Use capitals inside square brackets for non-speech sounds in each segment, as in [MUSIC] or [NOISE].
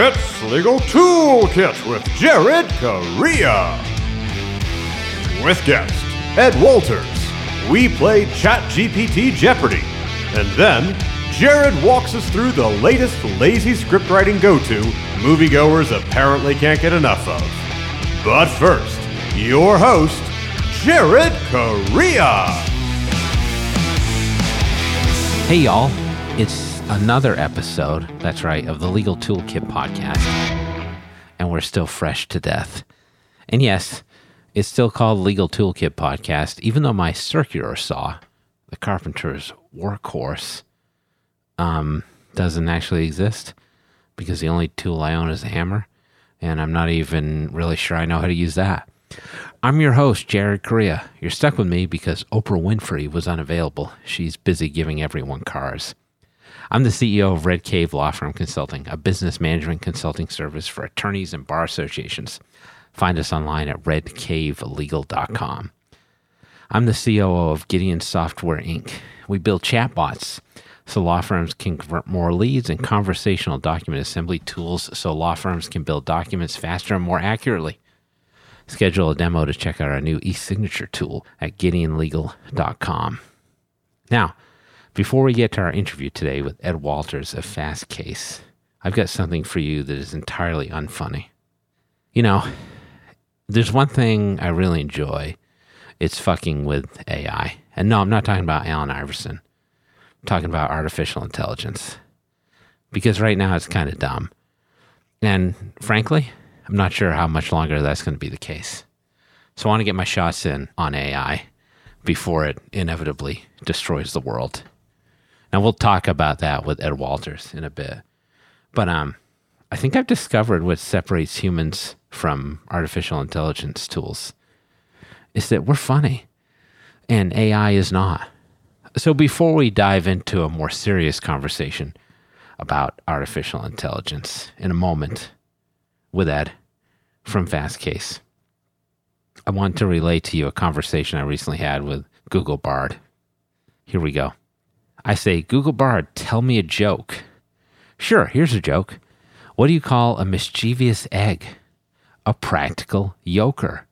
It's Legal Toolkit with Jared Correa. With guest Ed Walters, we play ChatGPT Jeopardy. And then Jared walks us through the latest lazy scriptwriting go to moviegoers apparently can't get enough of. But first, your host, Jared Correa. Hey, y'all. It's another episode, that's right, of the Legal Toolkit podcast. And we're still fresh to death. And yes, it's still called Legal Toolkit podcast, even though my circular saw, the carpenter's workhorse, um, doesn't actually exist because the only tool I own is a hammer. And I'm not even really sure I know how to use that. I'm your host, Jared Correa. You're stuck with me because Oprah Winfrey was unavailable. She's busy giving everyone cars. I'm the CEO of Red Cave Law Firm Consulting, a business management consulting service for attorneys and bar associations. Find us online at redcavelegal.com. I'm the COO of Gideon Software Inc. We build chatbots so law firms can convert more leads and conversational document assembly tools so law firms can build documents faster and more accurately. Schedule a demo to check out our new e-signature tool at gideonlegal.com. Now, before we get to our interview today with Ed Walters of Fastcase, I've got something for you that is entirely unfunny. You know, there's one thing I really enjoy. It's fucking with AI. And no, I'm not talking about Allen Iverson. I'm talking about artificial intelligence. Because right now it's kind of dumb. And frankly, I'm not sure how much longer that's going to be the case. So I want to get my shots in on AI before it inevitably destroys the world. And we'll talk about that with Ed Walters in a bit. But um, I think I've discovered what separates humans from artificial intelligence tools is that we're funny and AI is not. So before we dive into a more serious conversation about artificial intelligence in a moment with Ed from Fastcase, I want to relate to you a conversation I recently had with Google Bard. Here we go. I say, Google Bard, tell me a joke. Sure, here's a joke. What do you call a mischievous egg? A practical yoker.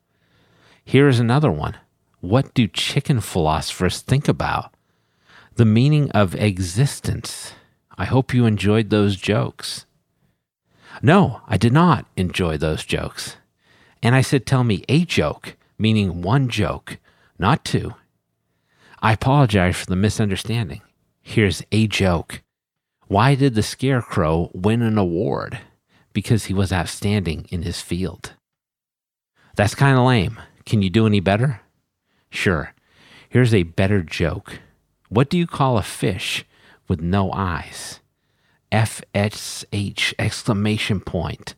Here's another one. What do chicken philosophers think about? The meaning of existence. I hope you enjoyed those jokes. No, I did not enjoy those jokes. And I said, Tell me a joke, meaning one joke, not two. I apologize for the misunderstanding. Here's a joke. Why did the Scarecrow win an award? Because he was outstanding in his field. That's kind of lame. Can you do any better? Sure. Here's a better joke. What do you call a fish with no eyes? FSH exclamation point.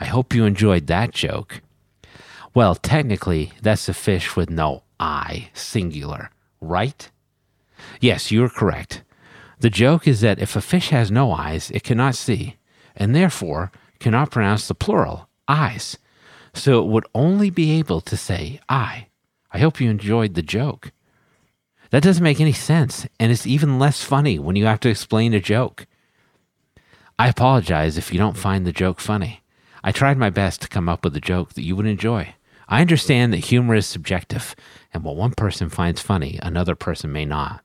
I hope you enjoyed that joke. Well, technically, that's a fish with no eye, singular, right? Yes, you're correct. The joke is that if a fish has no eyes, it cannot see, and therefore cannot pronounce the plural, eyes. So it would only be able to say eye. I hope you enjoyed the joke. That doesn't make any sense, and it's even less funny when you have to explain a joke. I apologize if you don't find the joke funny. I tried my best to come up with a joke that you would enjoy. I understand that humor is subjective, and what one person finds funny, another person may not.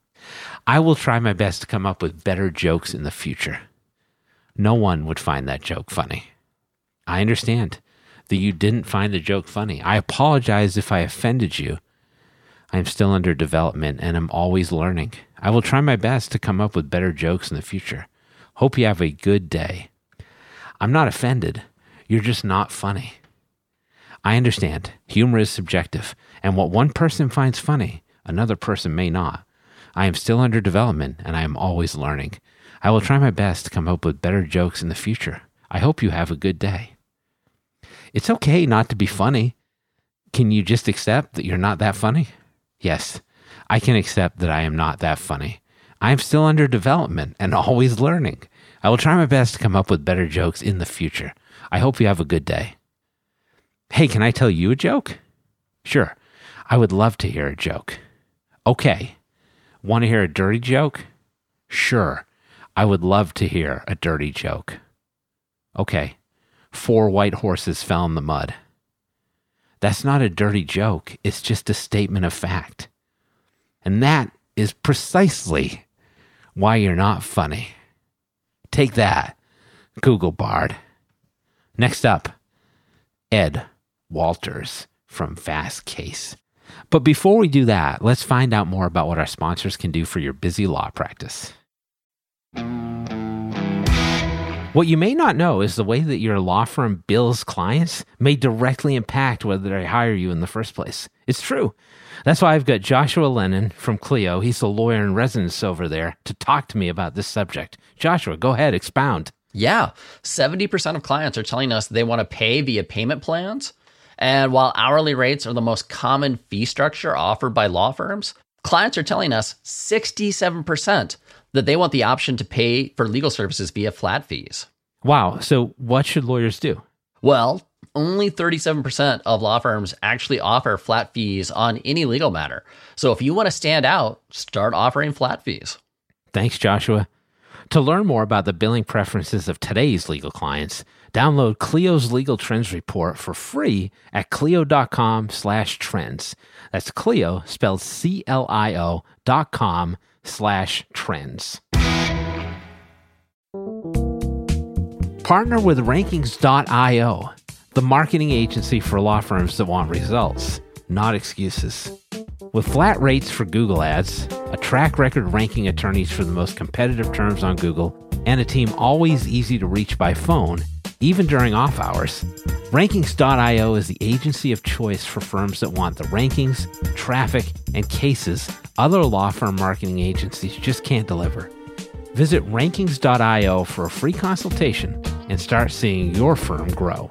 I will try my best to come up with better jokes in the future. No one would find that joke funny. I understand that you didn't find the joke funny. I apologize if I offended you. I am still under development and I'm always learning. I will try my best to come up with better jokes in the future. Hope you have a good day. I'm not offended. You're just not funny. I understand. Humor is subjective, and what one person finds funny, another person may not. I am still under development and I am always learning. I will try my best to come up with better jokes in the future. I hope you have a good day. It's okay not to be funny. Can you just accept that you're not that funny? Yes, I can accept that I am not that funny. I am still under development and [LAUGHS] always learning. I will try my best to come up with better jokes in the future. I hope you have a good day. Hey, can I tell you a joke? Sure. I would love to hear a joke. Okay. Want to hear a dirty joke? Sure. I would love to hear a dirty joke. Okay, four white horses fell in the mud. That's not a dirty joke, it's just a statement of fact. And that is precisely why you're not funny. Take that, Google Bard. Next up, Ed Walters from Fastcase. But before we do that, let's find out more about what our sponsors can do for your busy law practice. What you may not know is the way that your law firm bills clients may directly impact whether they hire you in the first place. It's true. That's why I've got Joshua Lenon from Clio. He's a lawyer in residence over there to talk to me about this subject. Joshua, go ahead, expound. Yeah, 70% of clients are telling us they want to pay via payment plans. And while hourly rates are the most common fee structure offered by law firms, clients are telling us 67% that they want the option to pay for legal services via flat fees. Wow. So, what should lawyers do? Well, only 37% of law firms actually offer flat fees on any legal matter. So, if you want to stand out, start offering flat fees. Thanks, Joshua. To learn more about the billing preferences of today's legal clients, download Clio's Legal Trends Report for free at clio.com slash trends. That's Clio, spelled C-L-I-O dot com slash trends. Partner with Rankings.io, the marketing agency for law firms that want results, not excuses. With flat rates for Google Ads, a track record ranking attorneys for the most competitive terms on Google, and a team always easy to reach by phone, even during off hours, Rankings.io is the agency of choice for firms that want the rankings, traffic, and cases other law firm marketing agencies just can't deliver. Visit Rankings.io for a free consultation and start seeing your firm grow.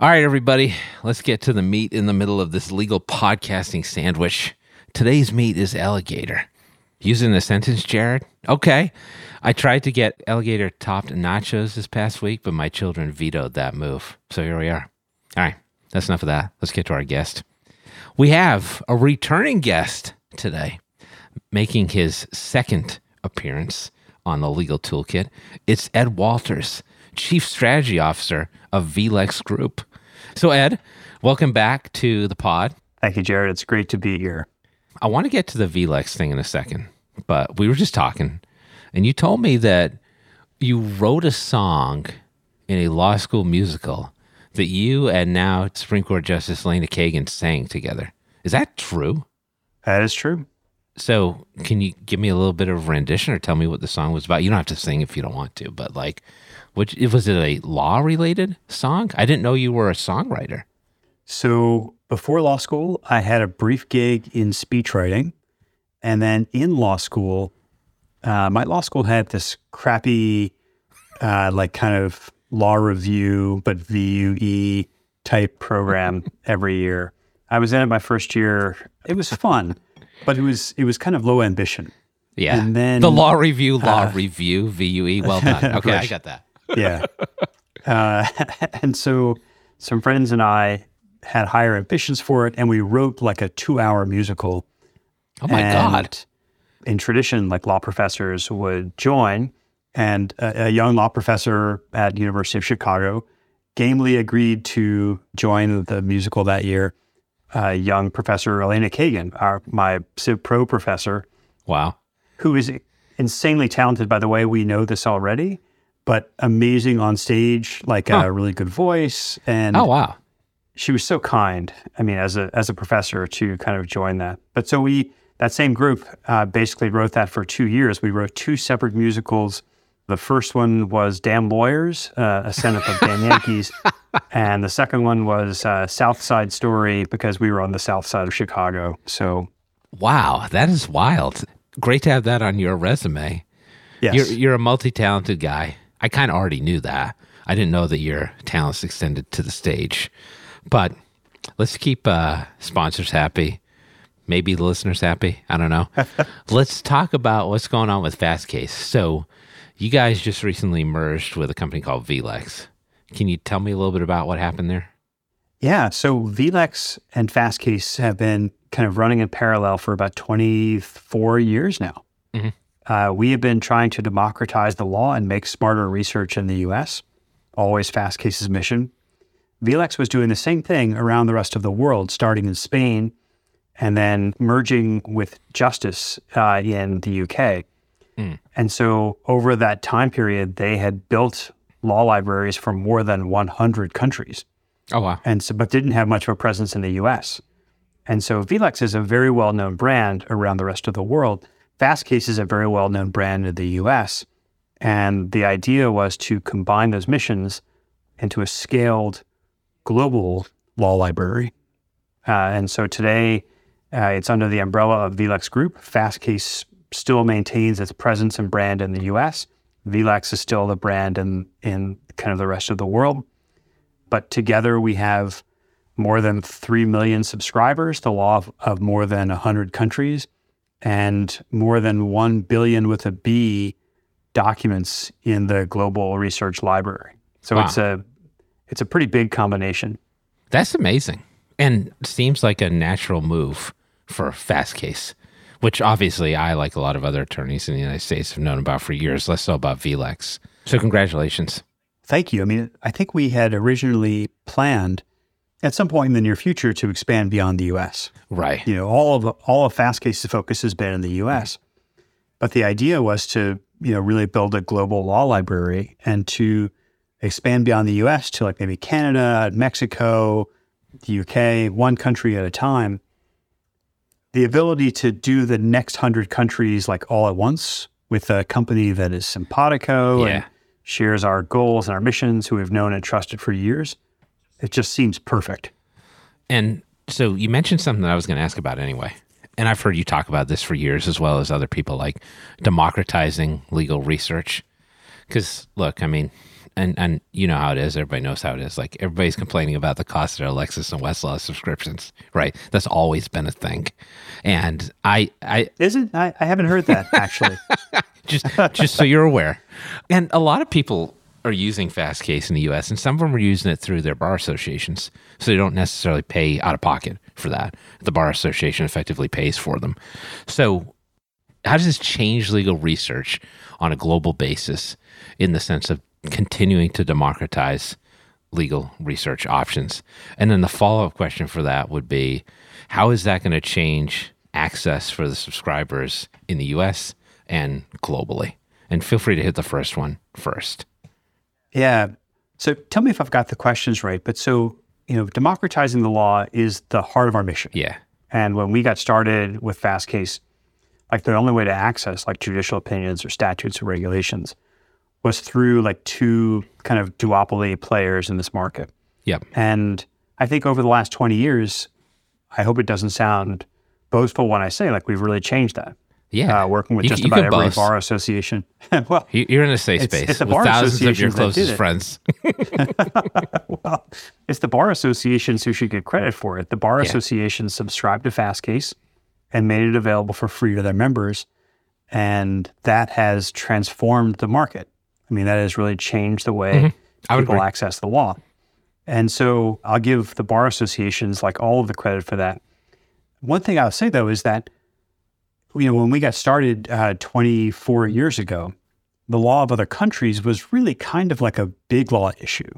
All right, everybody, let's get to the meat in the middle of this legal podcasting sandwich. Today's meat is alligator. Using the sentence, Jared? Okay. I tried to get alligator topped nachos this past week, but my children vetoed that move. So here we are. All right, that's enough of that. Let's get to our guest. We have a returning guest today, making his second appearance on the Legal Toolkit. It's Ed Walters, Chief Strategy Officer of VLEX Group. So, Ed, welcome back to the pod. Thank you, Jared. It's great to be here. I want to get to the VLEX thing in a second, but we were just talking, and you told me that you wrote a song in a law school musical that you and now Supreme Court Justice Elena Kagan sang together. Is that true? That is true. So, can you give me a little bit of rendition or tell me what the song was about? You don't have to sing if you don't want to, but like, which was it a law related song? I didn't know you were a songwriter. So, before law school, I had a brief gig in speechwriting. And then in law school, uh, my law school had this crappy, uh, like kind of law review, but VUE type program [LAUGHS] every year. I was in it my first year. It was fun, but it was it was kind of low ambition. Yeah. And then the law review, law uh, review, VUE. Well [LAUGHS] done. Okay, I got that. yeah. [LAUGHS] Uh, and so some friends and I had higher ambitions for it, and we wrote like a two-hour musical. Oh my and god! In tradition, like law professors would join, and a, a young law professor at University of Chicago gamely agreed to join the musical that year. Uh, young professor Elena Kagan, our my Civ Pro professor. Wow. Who is insanely talented, by the way. We know this already, but amazing on stage, like huh. a really good voice. And oh wow, she was so kind. I mean, as a as a professor to kind of join that. But so we that same group uh, basically wrote that for two years. We wrote two separate musicals. The first one was Damn Lawyers, uh, a stand-up of Damn Yankees, [LAUGHS] and the second one was uh, South Side Story because we were on the south side of Chicago. So, wow, that is wild. Great to have that on your resume. Yes. You're, you're a multi-talented guy. I kind of already knew that. I didn't know that your talents extended to the stage. But let's keep uh, sponsors happy. Maybe the listeners happy. I don't know. [LAUGHS] let's talk about what's going on with Fastcase. So, you guys just recently merged with a company called VLEX. Can you tell me a little bit about what happened there? Yeah. So, VLEX and Fastcase have been kind of running in parallel for about 24 years now. Uh, we have been trying to democratize the law and make smarter research in the US, always Fast Case's mission. VLEX was doing the same thing around the rest of the world, starting in Spain and then merging with Justis uh, in the UK. And so over that time period, they had built law libraries for more than 100 countries Oh wow. and so, but didn't have much of a presence in the U.S. And so VLEX is a very well-known brand around the rest of the world. Fastcase is a very well-known brand in the U.S. And the idea was to combine those missions into a scaled global law library. Uh, and so today, uh, it's under the umbrella of VLEX Group. Fastcase still maintains its presence and brand in the U.S. VLEX is still the brand in in kind of the rest of the world but together we have more than 3 million subscribers, the law of, of more than 100 countries, and more than 1 billion with a B documents in the global research library. So Wow. it's a it's a pretty big combination. That's amazing. And seems like a natural move for Fastcase, which obviously I, like a lot of other attorneys in the United States, have known about for years, less so about VLEX. So congratulations. Thank you. I mean, I think we had originally planned at some point in the near future to expand beyond the US. Right. you know, all of all of Fastcase's focus has been in the U.S., but the idea was to you know really build a global law library and to expand beyond the U.S. to like maybe Canada, Mexico, the U.K., one country at a time. The ability to do the next hundred countries like all at once with a company that is simpatico Yeah. and shares our goals and our missions, who we've known and trusted for years, it just seems perfect. And so you mentioned something that I was going to ask about anyway. And I've heard you talk about this for years, as well as other people, like democratizing legal research. Because look, I mean, and and you know how it is. Everybody knows how it is. Like everybody's complaining about the cost of their Lexis and Westlaw subscriptions, right? That's always been a thing. And I, I Is it? I, I haven't heard that [LAUGHS] actually. just just so you're aware. And a lot of people are using Fastcase in the US and some of them are using it through their bar associations. So they don't necessarily pay out of pocket for that. The bar association effectively pays for them. So how does this change legal research on a global basis in the sense of continuing to democratize legal research options? And then the follow-up question for that would be how is that going to change access for the subscribers in the US and globally? And feel free to hit the first one first. Yeah. So tell me if I've got the questions right. But so, you know, democratizing the law is the heart of our mission. Yeah. And when we got started with Fastcase, like the only way to access like judicial opinions or statutes or regulations was through like two kind of duopoly players in this market. Yep. And I think over the last 20 years, I hope it doesn't sound boastful when I say like we've really changed that. Yeah. Uh, working with You- just you about every boast. bar association. [LAUGHS] well, You- You're in a safe space it's the with bar thousands of your associations that did closest friends. [LAUGHS] [LAUGHS] well, it's the bar associations who should get credit for it. The bar Yeah. associations subscribed to Fastcase and made it available for free to their members, and that has transformed the market. I mean, that has really changed the way Mm-hmm. People agree. access the law. And so, I'll give the bar associations like all of the credit for that. One thing I'll say though is that you know when we got started uh, 24 years ago, the law of other countries was really kind of like a big law issue.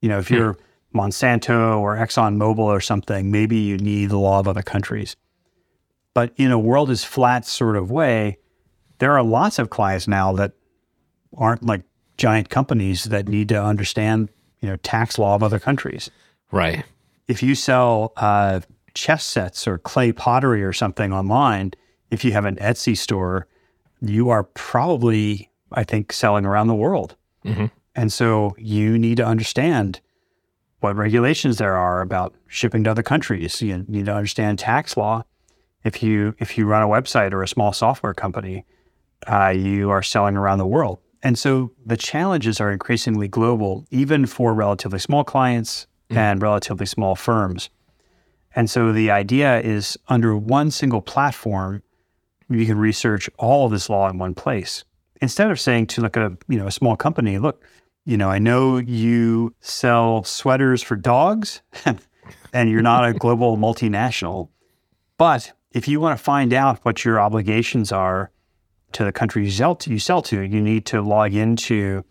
You know, if Hmm. you're Monsanto or ExxonMobil or something, maybe you need the law of other countries. But in a world is flat sort of way, there are lots of clients now that aren't like giant companies that need to understand, you know, tax law of other countries. Right. If you sell uh, chess sets or clay pottery or something online, if you have an Etsy store, you are probably, I think, selling around the world. Mhm. And so you need to understand what regulations there are about shipping to other countries. You need to understand tax law. If you if you run a website or a small software company, uh, you are selling around the world. And so the challenges are increasingly global, even for relatively small clients mm. and relatively small firms. And so the idea is under one single platform, you can research all of this law in one place. Instead of saying to like a you know a small company, look, you know, I know you sell sweaters for dogs [LAUGHS] and you're not a global multinational, but if you want to find out what your obligations are to the country you sell to, you sell to, you need to log into,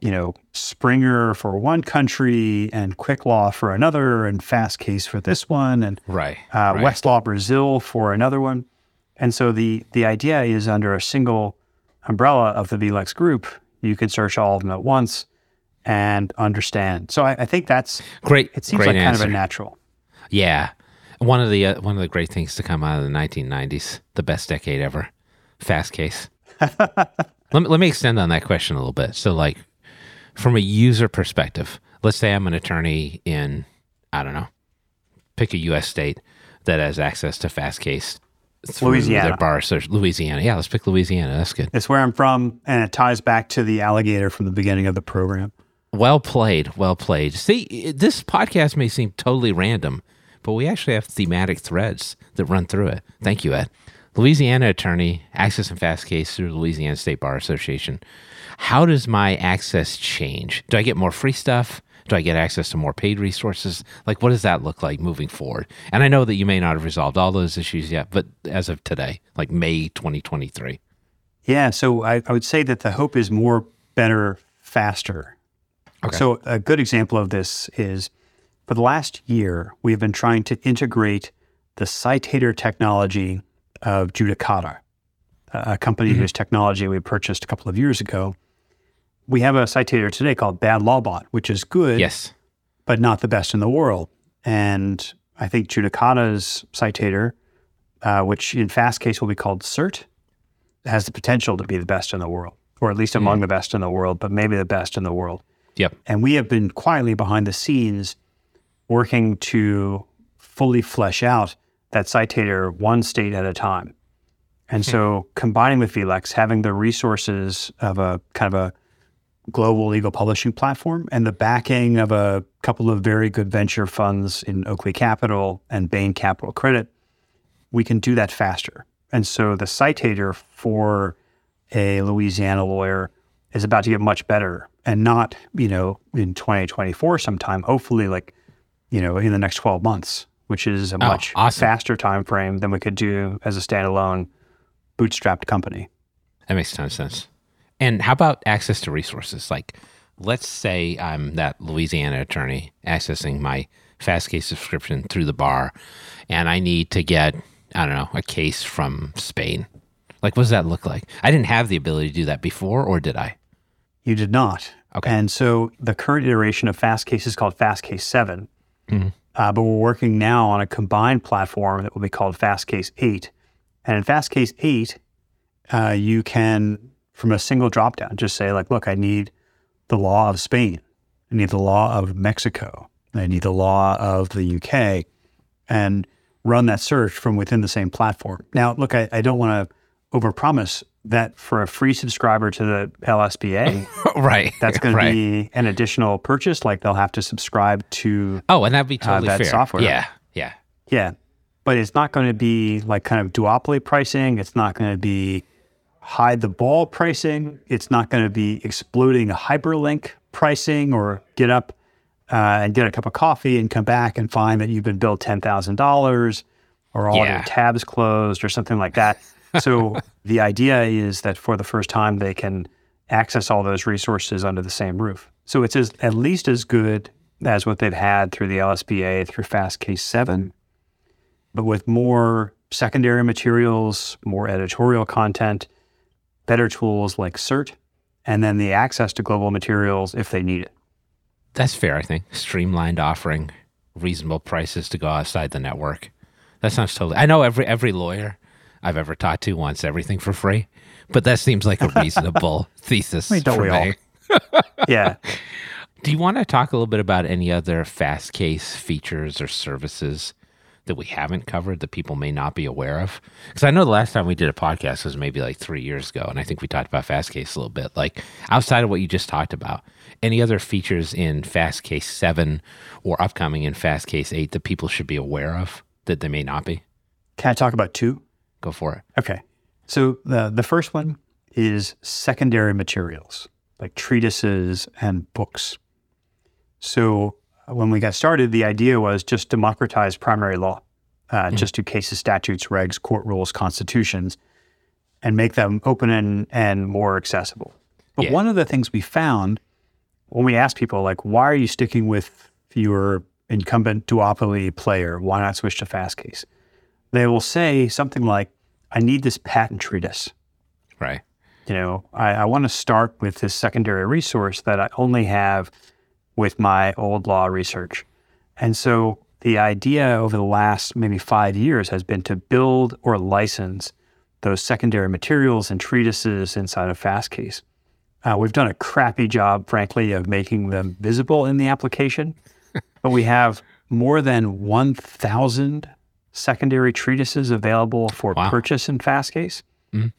you know, Springer for one country and Quicklaw for another, and Fastcase for this one, and Right. uh, right. Westlaw Brazil for another one. And so the the idea is under a single umbrella of the VLEX group, you can search all of them at once and understand. So I, I think that's Great. it seems great like kind of a natural. Yeah. One of the uh, one of the great things to come out of the 1990s, the best decade ever, fast case. [LAUGHS] let me let me extend on that question a little bit. So, like, from a user perspective, let's say I'm an attorney in I don't know, pick a U.S. state that has access to fast case. Louisiana. Their bar search. Louisiana. Yeah, let's pick Louisiana. That's good. It's where I'm from, and it ties back to the alligator from the beginning of the program. Well played. Well played. See, this podcast may seem totally random, but we actually have thematic threads that run through it. Thank you, Ed. Louisiana attorney, access and fast case through the Louisiana State Bar Association. How does my access change? Do I get more free stuff? Do I get access to more paid resources? Like, what does that look like moving forward? And I know that you may not have resolved all those issues yet, but as of today, like May 2023. Yeah, so I, I would say that the hope is more, better, faster. Okay. So a good example of this is for the last year, we have been trying to integrate the citator technology of Judicata, a company whose technology we purchased a couple of years ago. We have a citator today called Bad Lawbot, which is good, Yes. but not the best in the world. And I think Judicata's citator, uh, which in fast case will be called CERT, has the potential to be the best in the world, or at least among the best in the world, but maybe the best in the world. Yep. And we have been quietly behind the scenes working to fully flesh out that citator one state at a time. And hmm. so combining with VLEX, having the resources of a kind of a global legal publishing platform and the backing of a couple of very good venture funds in Oakley Capital and Bain Capital Credit, we can do that faster. And so the citator for a Louisiana lawyer is about to get much better and not, you know, in 2024 sometime, hopefully like, you know, in the next 12 months, which is a oh, much awesome. faster time frame than we could do as a standalone bootstrapped company. That makes a ton of sense. And how about access to resources? Like, let's say I'm that Louisiana attorney accessing my fast case subscription through the bar, and I need to get, I don't know, a case from Spain. Like, what does that look like? I didn't have the ability to do that before, or did I? You did not. Okay. And so the current iteration of Fastcase is called Fastcase 7. Mm-hmm. Uh, but we're working now on a combined platform that will be called Fastcase 8. And in Fastcase 8, uh, you can, from a single dropdown, just say, like, look, I need the law of Spain. I need the law of Mexico. I need the law of the UK. And run that search from within the same platform. Now, look, I, I don't want to overpromise that for a free subscriber to the LSBA, [LAUGHS] right. that's going right. to be an additional purchase. Like they'll have to subscribe to, Oh, and that'd be totally that fair. software. Yeah. Yeah. yeah, but it's not going to be like kind of duopoly pricing. It's not going to be hide the ball pricing. It's not going to be exploding a hyperlink pricing or get up uh, and get a cup of coffee and come back and find that you've been billed ten thousand dollars or all Yeah. your tabs closed or something like that. So the idea is that for the first time they can access all those resources under the same roof. So it's as, at least as good as what they've had through the LSBA through Fastcase Seven, but with more secondary materials, more editorial content, better tools like CERT, and then the access to global materials if they need it. That's fair, I think. Streamlined offering, reasonable prices to go outside the network. That sounds totally. I know every every lawyer I've ever talked to wants everything for free, but that seems like a [LAUGHS] reasonable thesis mean, don't for we all? [LAUGHS] Yeah. Do you want to talk a little bit about any other fast case features or services that we haven't covered that people may not be aware of? Because I know the last time we did a podcast was maybe like three years ago, and I think we talked about fast case a little bit. Like outside of what you just talked about, any other features in fast case seven or upcoming in fast case eight that people should be aware of that they may not be? Can I talk about two? Go for it. Okay. So the the first one is secondary materials, like treatises and books. So when we got started, the idea was just democratize primary law, uh, just do cases, statutes, regs, court rules, constitutions. and make them open and, and more accessible. But Yeah. one of the things we found when we asked people, like, why are you sticking with your incumbent duopoly player? Why not switch to Fastcase? They will say something like, I need this patent treatise. Right. You know, I, I want to start with this secondary resource that I only have with my old law research. And so the idea over the last maybe five years has been to build or license those secondary materials and treatises inside of Fastcase. Uh, we've done a crappy job, frankly, of making them visible in the application, but we have more than 1,000 secondary treatises available for Wow. purchase in Fastcase.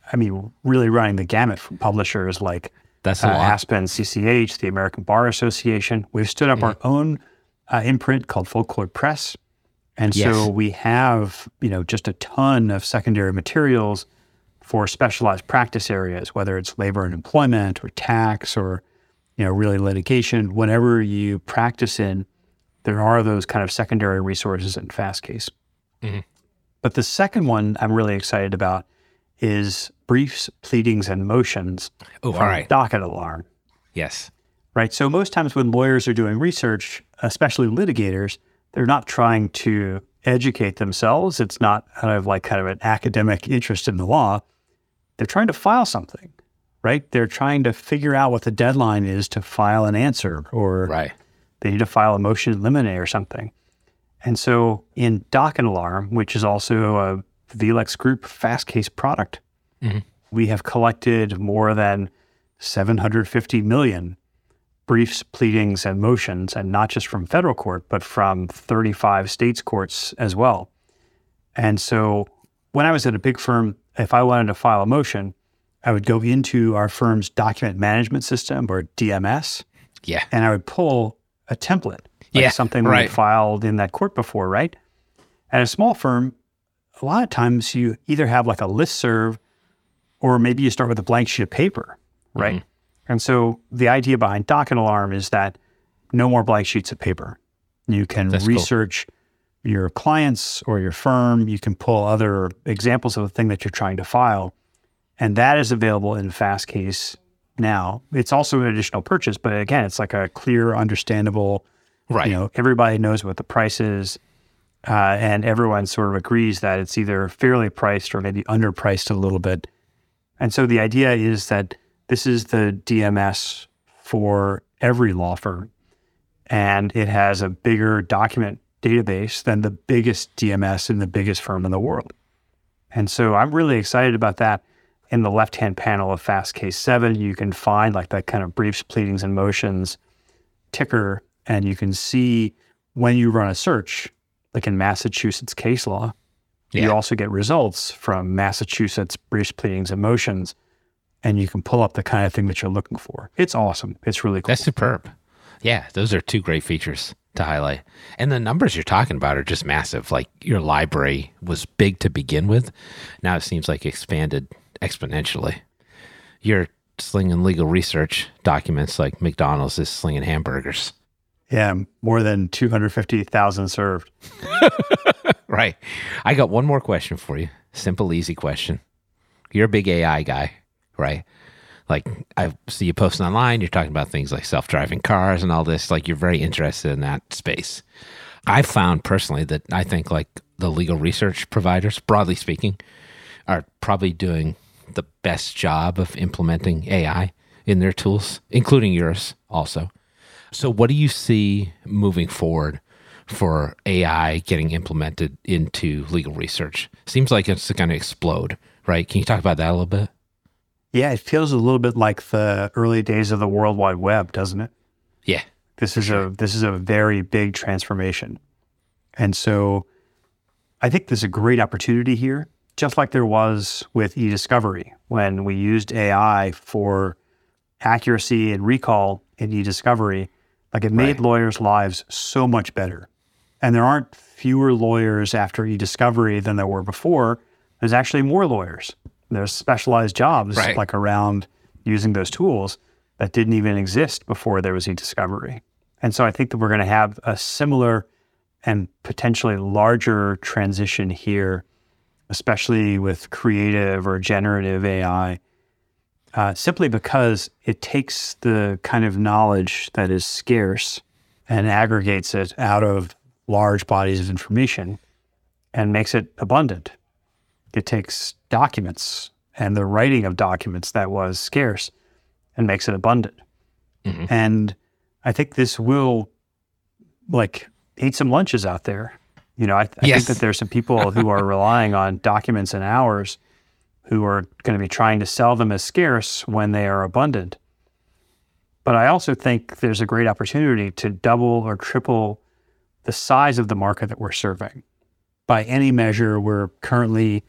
I mean, really running the gamut from publishers like That's uh. Aspen, CCH, the American Bar Association. We've stood up our own uh, imprint called Full Court Press, and Yes. so we have you know just a ton of secondary materials for specialized practice areas, whether it's labor and employment or tax or you know really litigation. Whatever you practice in, there are those kind of secondary resources in Fastcase. Mm-hmm. But the second one I'm really excited about is briefs, pleadings, and motions Oh, all from docket alarm Yes. right? So most times when lawyers are doing research, especially litigators, they're not trying to educate themselves. It's not kind of like kind of an academic interest in the law. They're trying to file something, right? They're trying to figure out what the deadline is to file an answer, or Right. they need to file a motion in limine or something. And so in Docket Alarm, which is also a VLEX Group fast case product, mm-hmm. we have collected more than 750 million briefs, pleadings, and motions, and not just from federal court, but from 35 states courts as well. And so when I was at a big firm, if I wanted to file a motion, I would go into our firm's document management system or DMS, Yeah. and I would pull a template, like Yeah, something we right. had filed in that court before, right? At a small firm, a lot of times you either have like a list serve or maybe you start with a blank sheet of paper, right? Mm-hmm. And so the idea behind Docket Alarm is that no more blank sheets of paper. You can That's cool. research your clients or your firm. You can pull other examples of the thing that you're trying to file. And that is available in Fastcase now. It's also an additional purchase, but again, it's like a clear, understandable, Right. you know, everybody knows what the price is. Uh, and everyone sort of agrees that it's either fairly priced or maybe underpriced a little bit. And so the idea is that this is the DMS for every law firm, and it has a bigger document database than the biggest DMS in the biggest firm in the world. And so I'm really excited about that. In the left hand panel of Fast Case 7, you can find like that kind of briefs, pleadings, and motions ticker, and you can see when you run a search, like in Massachusetts case law, you also get results from Massachusetts briefs, pleadings, and motions, and you can pull up the kind of thing that you're looking for. It's awesome. It's really cool. That's superb. Yeah, those are two great features to highlight. And the numbers you're talking about are just massive. Like your library was big to begin with. Now it seems like expanded exponentially. You're slinging legal research documents like McDonald's is slinging hamburgers. Yeah, more than 250,000 served. [LAUGHS] Right. I got one more question for you. Simple, easy question. You're a big AI guy, right? Like I see you posting online, you're talking about things like self-driving cars and all this. Like you're very interested in that space. I found personally that I think like the legal research providers, broadly speaking, are probably doing the best job of implementing AI in their tools, including yours also. So, what do you see moving forward for AI getting implemented into legal research? Seems like it's going to explode, right? Can you talk about that a little bit? Yeah, it feels a little bit like the early days of the World Wide Web, doesn't it? Yeah. This is a this is a very big transformation. And so I think there's a great opportunity here, just like there was with e-discovery when we used AI for accuracy and recall in e-discovery, like it made Right. lawyers' lives so much better. And there aren't fewer lawyers after e-discovery than there were before. There's actually more lawyers. There's specialized jobs Right. like around using those tools that didn't even exist before there was e-discovery. And so I think that we're going to have a similar and potentially larger transition here especially with creative or generative AI, uh, simply because it takes the kind of knowledge that is scarce and aggregates it out of large bodies of information and makes it abundant. It takes documents and the writing of documents that was scarce and makes it abundant. Mhm. And I think this will like eat some lunches out there. You know, I, I Yes. think that there's some people who are [LAUGHS] relying on documents and hours who are going to be trying to sell them as scarce when they are abundant. But I also think there's a great opportunity to double or triple the size of the market that we're serving. By any measure, we're currently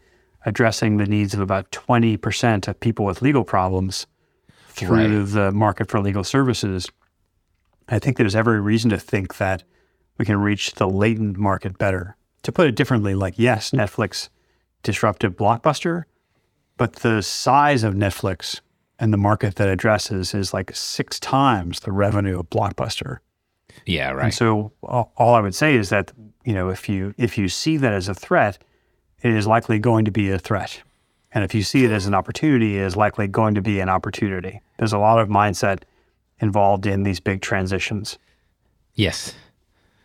addressing the needs of about 20% of people with legal problems through the market for legal services. I think there's every reason to think that we can reach the latent market better. To put it differently, like, yes, Netflix disruptive blockbuster, but the size of Netflix and the market that addresses is like six times the revenue of Blockbuster. Yeah, And right. so all, all I would say is that you know if you if you see that as a threat, it is likely going to be a threat, and if you see it as an opportunity, it is likely going to be an opportunity. There's a lot of mindset involved in these big transitions. Yes.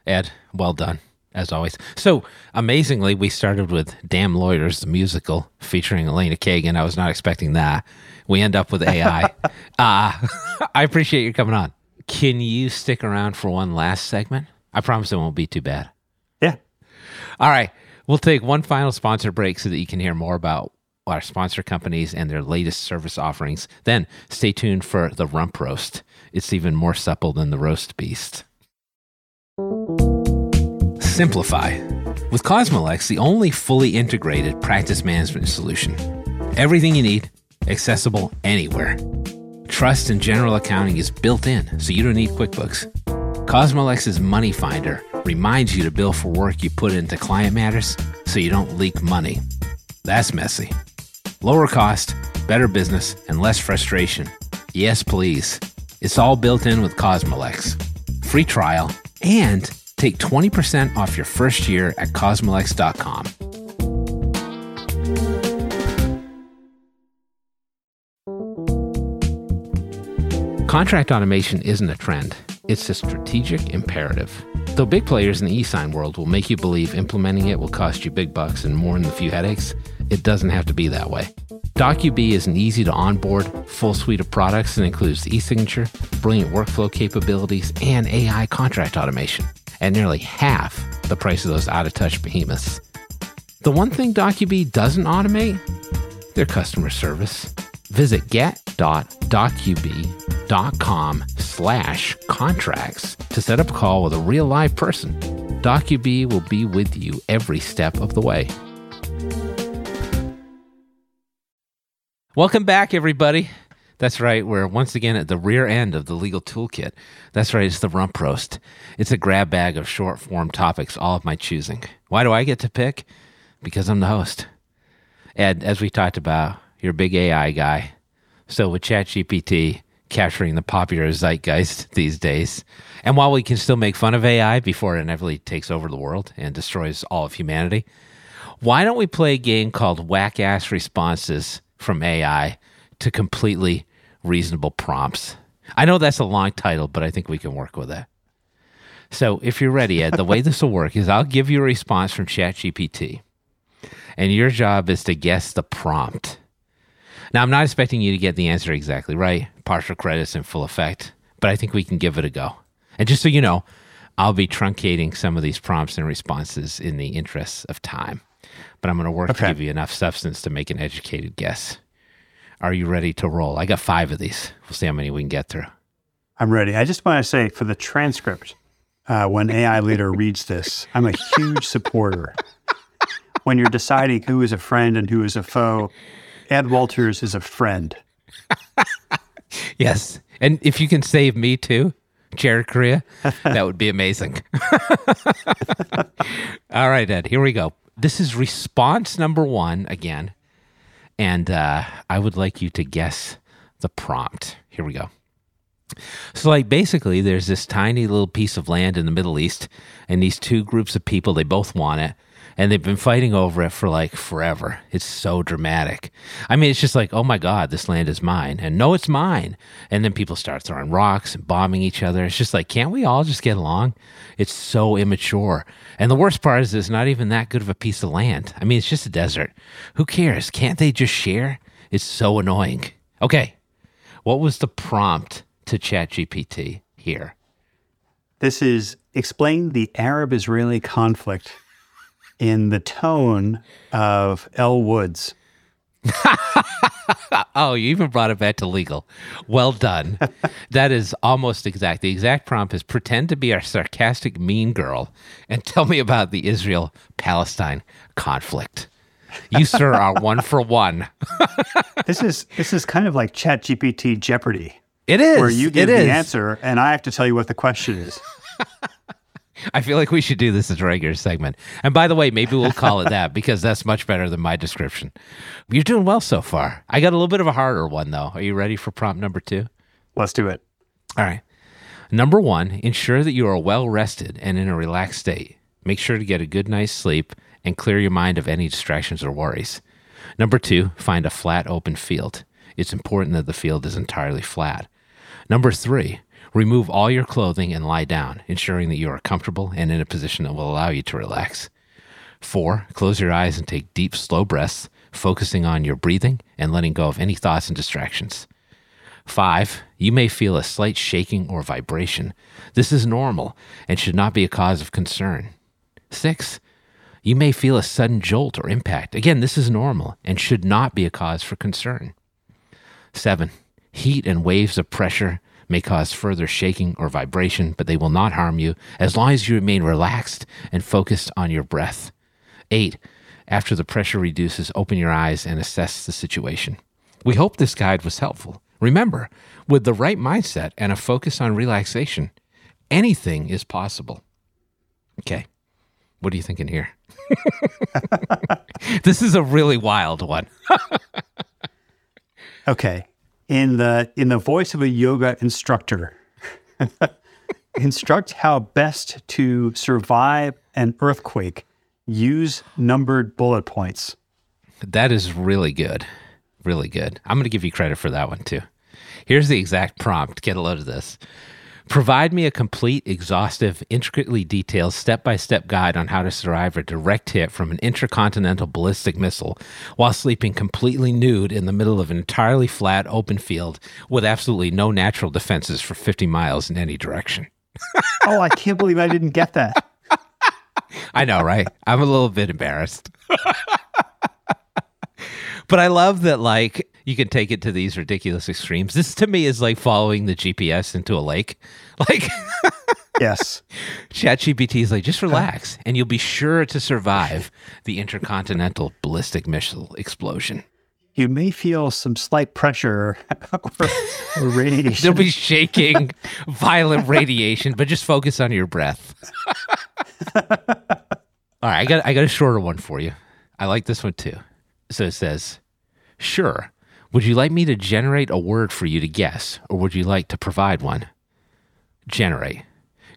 Ed, well done, as always. So, amazingly, we started with Damn Lawyers, the musical featuring Elena Kagan. I was not expecting that. We end up with AI. [LAUGHS] uh, [LAUGHS] I appreciate you coming on. Can you stick around for one last segment? I promise it won't be too bad. Yeah, All right. We'll take one final sponsor break so that you can hear more about our sponsor companies and their latest service offerings. Then stay tuned for the rump roast. It's even more supple than the roast beast. Simplify. With Cosmolex, the only fully integrated practice management solution. Everything you need, accessible anywhere. Trust and general accounting is built in, so you don't need QuickBooks. Cosmolex's Money Finder reminds you to bill for work you put into client matters so you don't leak money. That's messy. Lower cost, better business, and less frustration. Yes, please. It's all built in with Cosmolex. Free trial and take 20% off your first year at cosmolex.com. Contract automation isn't a trend, it's a strategic imperative. Though big players in the e-sign world will make you believe implementing it will cost you big bucks and more than a few headaches, it doesn't have to be that way. Docubee is an easy to onboard, full suite of products that includes e-signature, brilliant workflow capabilities, and AI contract automation at nearly half the price of those out-of-touch behemoths. The one thing Docubee doesn't automate their customer service. Visit get.docubee.com slash contracts to set up a call with a real live person. Docubee will be with you every step of the way. Welcome back, everybody. That's right. We're once again at the rear end of the legal toolkit. That's right. It's the rump roast. It's a grab bag of short form topics, all of my choosing. Why do I get to pick? Because I'm the host. Ed, as we talked about, you're a big AI guy. So with ChatGPT capturing the popular zeitgeist [LAUGHS] these days, and while we can still make fun of AI before it inevitably takes over the world and destroys all of humanity, why don't we play a game called Whack Ass Responses from AI to completely reasonable prompts? I know that's a long title, but I think we can work with that. So if you're ready, Ed, the way this will work is I'll give you a response from ChatGPT and your job is to guess the prompt. Now, I'm not expecting you to get the answer exactly right, partial credits in full effect, but I think we can give it a go. And just so you know, I'll be truncating some of these prompts and responses in the interests of time, but I'm going to work to give you enough substance to make an educated guess. Are you ready to roll? I got five of these. We'll see how many we can get through. I'm ready. I just want to say for the transcript, uh, when AI leader reads this, I'm a huge supporter. When you're deciding who is a friend and who is a foe, Ed Walters is a friend. Yes. And if you can save me too, Jared Correa, that would be amazing. [LAUGHS] All right, Ed, here we go. This is response number one again. And uh, I would like you to guess the prompt. Here we go. So, like, basically, there's this tiny little piece of land in the Middle East, and these two groups of people, they both want it, and they've been fighting over it for like forever. It's so dramatic. I mean, it's just like, oh my God, this land is mine. And no, it's mine. And then people start throwing rocks and bombing each other. It's just like, can't we all just get along? It's so immature. And the worst part is, it's not even that good of a piece of land. I mean, it's just a desert. Who cares? Can't they just share? It's so annoying. Okay. What was the prompt to ChatGPT here? This is explain the Arab Israeli conflict in the tone of Elle Woods. [LAUGHS] oh, you even brought it back to legal. Well done. [LAUGHS] that is almost exact. The exact prompt is pretend to be our sarcastic mean girl and tell me about the Israel Palestine conflict. You, sir, are one for one. [LAUGHS] this is this is kind of like Chat GPT Jeopardy. It is. Where you give the answer and I have to tell you what the question is. I feel like we should do this as a regular segment. And by the way, maybe we'll call it that because that's much better than my description. You're doing well so far. I got a little bit of a harder one, though. Are you ready for prompt number two? Let's do it. All right. Number one, ensure that you are well rested and in a relaxed state. Make sure to get a good night's sleep and clear your mind of any distractions or worries. Number two, find a flat, open field. It's important that the field is entirely flat. Number three, remove all your clothing and lie down, ensuring that you are comfortable and in a position that will allow you to relax. Four, close your eyes and take deep, slow breaths, focusing on your breathing and letting go of any thoughts and distractions. Five, you may feel a slight shaking or vibration. This is normal and should not be a cause of concern. Six, you may feel a sudden jolt or impact. Again, this is normal and should not be a cause for concern. Seven, heat and waves of pressure may cause further shaking or vibration, but they will not harm you as long as you remain relaxed and focused on your breath. Eight, after the pressure reduces, open your eyes and assess the situation. We hope this guide was helpful. Remember, with the right mindset and a focus on relaxation, anything is possible. Okay. What are you thinking here? [LAUGHS] this is a really wild one. [LAUGHS] Okay. In the in the voice of a yoga instructor, [LAUGHS] instruct how best to survive an earthquake. Use numbered bullet points. That is really good. Really good. I'm going to give you credit for that one too. Here's the exact prompt. Get a load of this. Provide me a complete, exhaustive, intricately detailed step by step guide on how to survive a direct hit from an intercontinental ballistic missile while sleeping completely nude in the middle of an entirely flat, open field with absolutely no natural defenses for 50 miles in any direction. [LAUGHS] Oh, I can't believe I didn't get that. [LAUGHS] I know, right? I'm a little bit embarrassed. [LAUGHS] but I love that, like, you can take it to these ridiculous extremes. This to me is like following the GPS into a lake. [LAUGHS] Like, Yes. ChatGPT is like, just relax and you'll be sure to survive the intercontinental ballistic missile explosion. You may feel some slight pressure [LAUGHS] or, or radiation. There'll be shaking, violent radiation, but just focus on your breath. [LAUGHS] All right, I got I got a shorter one for you. I like this one too. So it says, "Sure. Would you like me to generate a word for you to guess, or would you like to provide one?" Generate.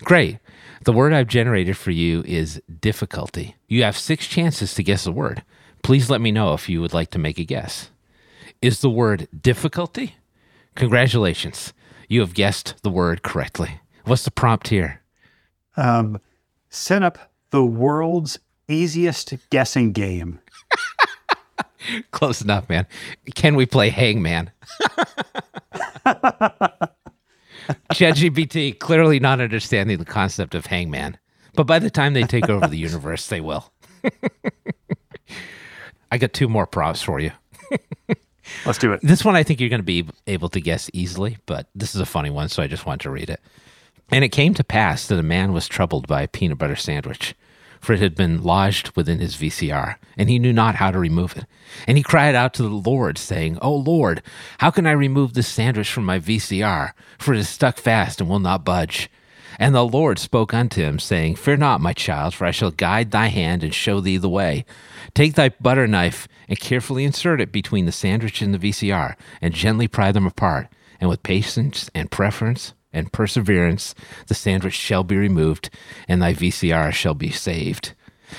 Great. The word I've generated for you is difficulty. You have six chances to guess the word. Please let me know if you would like to make a guess. Is the word difficulty? Congratulations. You have guessed the word correctly. What's the prompt here? um, set up the world's easiest guessing game. [LAUGHS] Close enough, man. Can we play Hangman? [LAUGHS] ChatGPT clearly not understanding the concept of Hangman, but by the time they take over the universe, they will. [LAUGHS] I got two more props for you. Let's do it. This one I think you're going to be able to guess easily, but this is a funny one, so I just want to read it. And it came to pass that a man was troubled by a peanut butter sandwich, for it had been lodged within his VCR, and he knew not how to remove it. And he cried out to the Lord, saying, O Lord, how can I remove this sandwich from my VCR? For it is stuck fast and will not budge. And the Lord spoke unto him, saying, Fear not, my child, for I shall guide thy hand and show thee the way. Take thy butter knife and carefully insert it between the sandwich and the VCR, and gently pry them apart. And with patience and preference and perseverance, the sandwich shall be removed, and thy VCR shall be saved.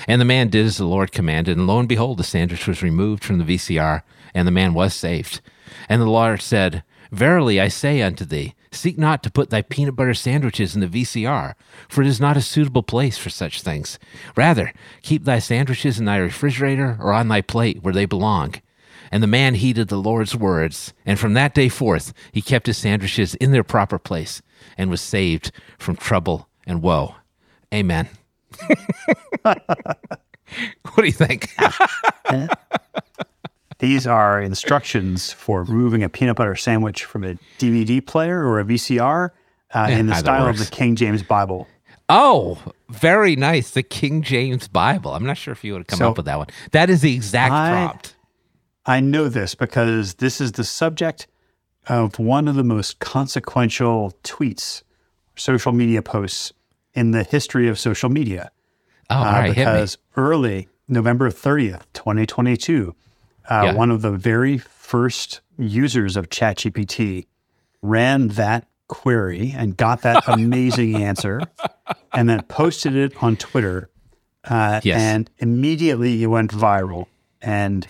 And the man did as the Lord commanded, and lo and behold, the sandwich was removed from the VCR, and the man was saved. And the Lord said, Verily I say unto thee, seek not to put thy peanut butter sandwiches in the VCR, for it is not a suitable place for such things. Rather, keep thy sandwiches in thy refrigerator or on thy plate where they belong. And the man heeded the Lord's words, and from that day forth he kept his sandwiches in their proper place and was saved from trouble and woe. Amen. [LAUGHS] what do you think? [LAUGHS] These are instructions for removing a peanut butter sandwich from a DVD player or a VCR uh, in the style works. of the King James Bible. Oh, very nice. The King James Bible. I'm not sure if you would have come So, up with that one. That is the exact I- prompt. I know this because this is the subject of one of the most consequential tweets, social media posts in the history of social media. Oh, Uh, right. Hit me. because early November 30th, 2022, uh, Yeah. one of the very first users of ChatGPT ran that query and got that [LAUGHS] amazing answer and then posted it on Twitter. Uh, Yes. And immediately it went viral. And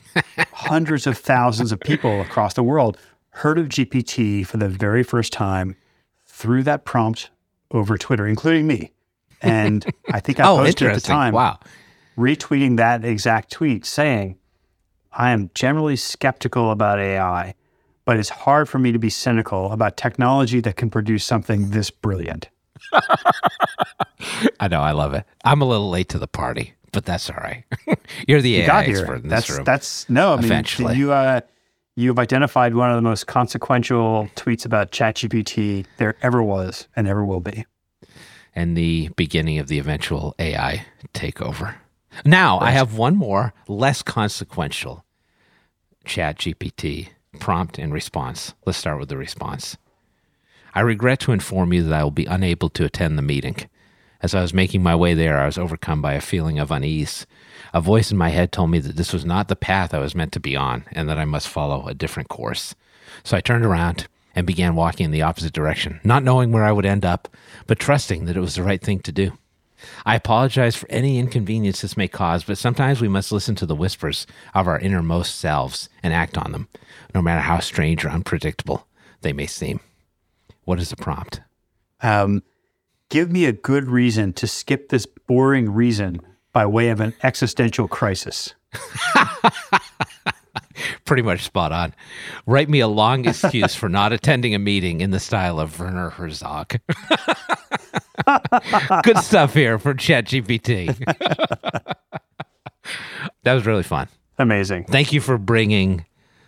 hundreds of thousands of people across the world heard of GPT for the very first time through that prompt over Twitter, including me. And I think I [LAUGHS] Oh, posted at the time Wow. retweeting that exact tweet saying, I am generally skeptical about AI, but it's hard for me to be cynical about technology that can produce something this brilliant. [LAUGHS] I know. I love it. I'm a little late to the party, but that's all right. [LAUGHS] You're the You AI got expert in this That's room. that's no, I mean Eventually. you uh you've identified one of the most consequential tweets about ChatGPT there ever was and ever will be. and the beginning of the eventual AI takeover. Now, I have one more, less consequential chat GPT prompt and response. Let's start with the response. I regret to inform you that I will be unable to attend the meeting. As I was making my way there, I was overcome by a feeling of unease. A voice in my head told me that this was not the path I was meant to be on and that I must follow a different course. So I turned around and began walking in the opposite direction, not knowing where I would end up, but trusting that it was the right thing to do. I apologize for any inconvenience this may cause, but sometimes we must listen to the whispers of our innermost selves and act on them, no matter how strange or unpredictable they may seem. What is the prompt? Um, give me a good reason to skip this boring reason by way of an existential crisis. [LAUGHS] Pretty much spot on. Write me a long excuse for not attending a meeting in the style of Werner Herzog. [LAUGHS] Good stuff here for ChatGPT. [LAUGHS] that was really fun. Amazing. Thank you for bringing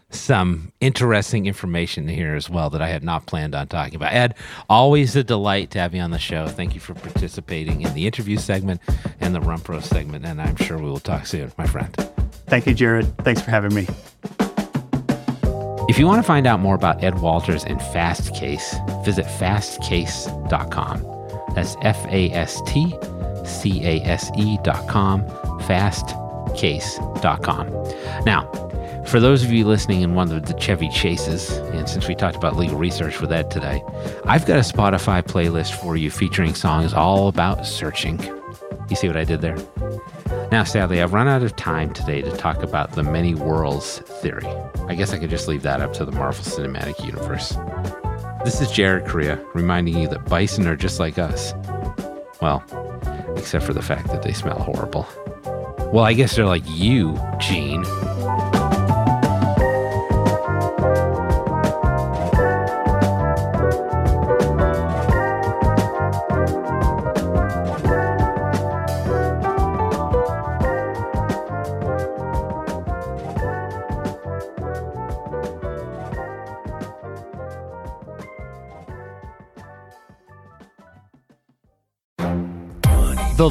some interesting information here as well that I had not planned on talking about. Ed, always a delight to have you on the show. Thank you for participating in the interview segment and the Rump Roast segment, and I'm sure we will talk soon, my friend. Thank you, Jared. Thanks for having me. If you want to find out more about Ed Walters and Fastcase, visit fastcase.com. That's F A S T C A S E.com, fastcase.com. Now, for those of you listening in one of the Chevy Chases, and since we talked about legal research with Ed today, I've got a Spotify playlist for you featuring songs all about searching. You see what I did there? Now, sadly, I've run out of time today to talk about the many worlds theory. I guess I could just leave that up to the Marvel Cinematic Universe. This is Jared Correa reminding you that bison are just like us. Well, except for the fact that they smell horrible. Well, I guess they're like you, Gene.